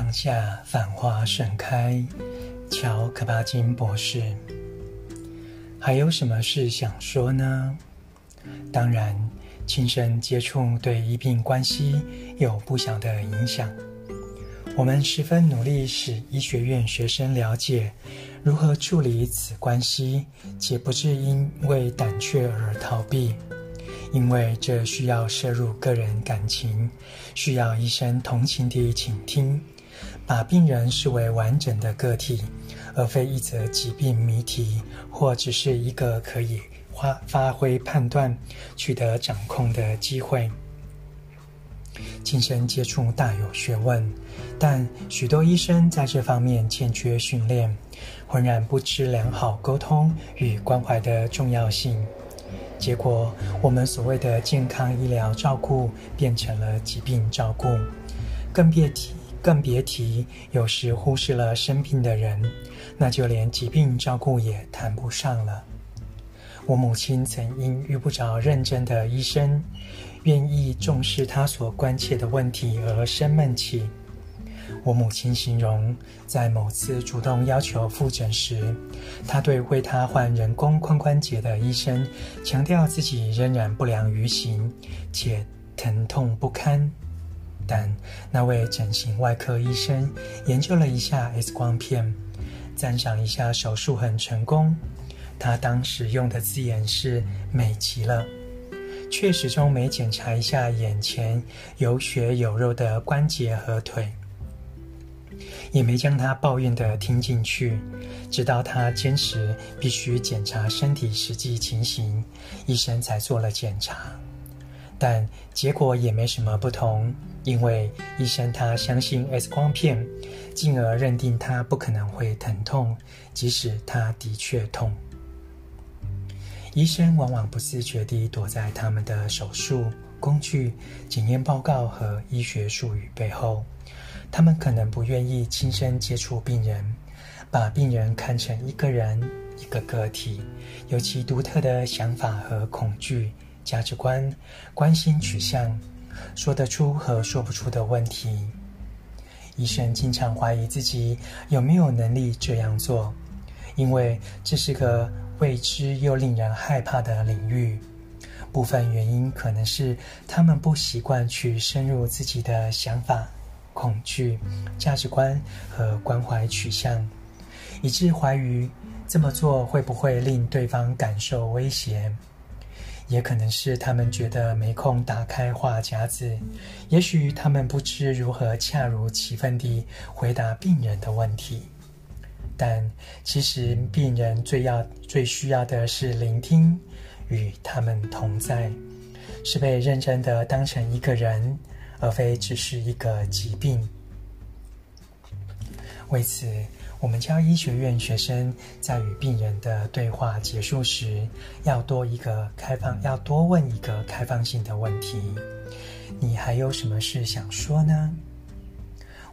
当下繁花盛开，乔可巴金博士。还有什么事想说呢？当然，亲身接触对医病关系有不小的影响。我们十分努力使医学院学生了解如何处理此关系，且不致因为胆怯而逃避。因为这需要摄入个人感情，需要医生同情地倾听，把病人视为完整的个体，而非一则疾病谜题，或只是一个可以发发挥判断、取得掌控的机会。亲身接触大有学问，但许多医生在这方面欠缺训练，浑然不知良好沟通与关怀的重要性。结果，我们所谓的健康医疗照顾变成了疾病照顾，更别提更别提有时忽视了生病的人，那就连疾病照顾也谈不上了。我母亲曾因遇不着认真的医生，愿意重视她所关切的问题而生闷气。我母亲形容，在某次主动要求复诊时，她对为她换人工髋关节的医生强调自己仍然不良于行，且疼痛不堪。但那位整形外科医生研究了一下 X 光片，赞赏一下手术很成功。他当时用的字眼是“美极了”，却始终没检查一下眼前有血有肉的关节和腿。也没将他抱怨的听进去，直到他坚持必须检查身体实际情形，医生才做了检查。但结果也没什么不同，因为医生他相信 X 光片，进而认定他不可能会疼痛，即使他的确痛。医生往往不自觉地躲在他们的手术工具、检验报告和医学术语背后。他们可能不愿意亲身接触病人，把病人看成一个人、一个个体，有其独特的想法和恐惧、价值观、关心取向，说得出和说不出的问题。医生经常怀疑自己有没有能力这样做，因为这是个未知又令人害怕的领域。部分原因可能是他们不习惯去深入自己的想法。恐惧、价值观和关怀取向，以致怀疑这么做会不会令对方感受威胁。也可能是他们觉得没空打开话匣子，也许他们不知如何恰如其分地回答病人的问题。但其实病人最要、最需要的是聆听，与他们同在，是被认真的当成一个人。而非只是一个疾病。为此，我们教医学院学生在与病人的对话结束时，要多一个开放，要多问一个开放性的问题：“你还有什么事想说呢？”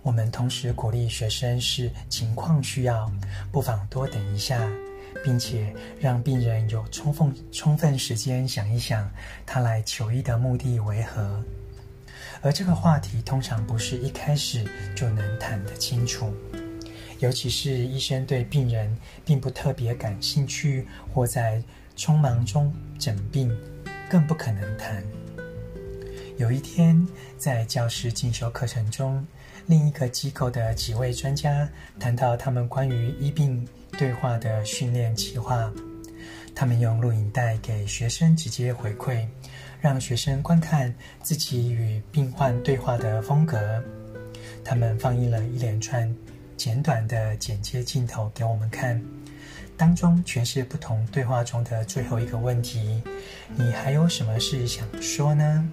我们同时鼓励学生是情况需要，不妨多等一下，并且让病人有充分充分时间想一想，他来求医的目的为何。而这个话题通常不是一开始就能谈得清楚，尤其是医生对病人并不特别感兴趣，或在匆忙中诊病，更不可能谈。有一天，在教师进修课程中，另一个机构的几位专家谈到他们关于医病对话的训练计划，他们用录影带给学生直接回馈。让学生观看自己与病患对话的风格。他们放映了一连串简短的剪接镜头给我们看，当中全是不同对话中的最后一个问题：“你还有什么事想说呢？”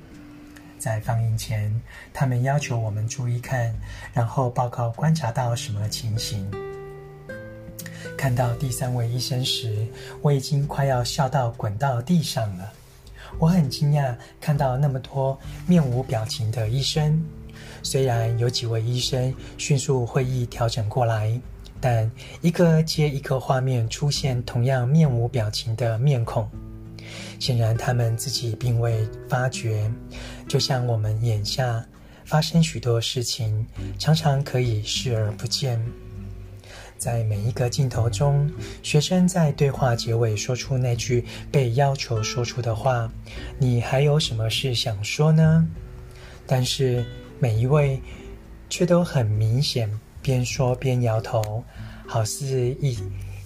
在放映前，他们要求我们注意看，然后报告观察到什么情形。看到第三位医生时，我已经快要笑到滚到地上了。我很惊讶看到那么多面无表情的医生，虽然有几位医生迅速会议调整过来，但一个接一个画面出现同样面无表情的面孔，显然他们自己并未发觉，就像我们眼下发生许多事情，常常可以视而不见。在每一个镜头中，学生在对话结尾说出那句被要求说出的话：“你还有什么事想说呢？”但是每一位却都很明显边说边摇头，好似意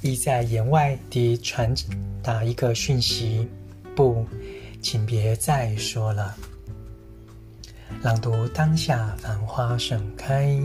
意在言外地传达一个讯息：“不，请别再说了。”朗读当下，繁花盛开。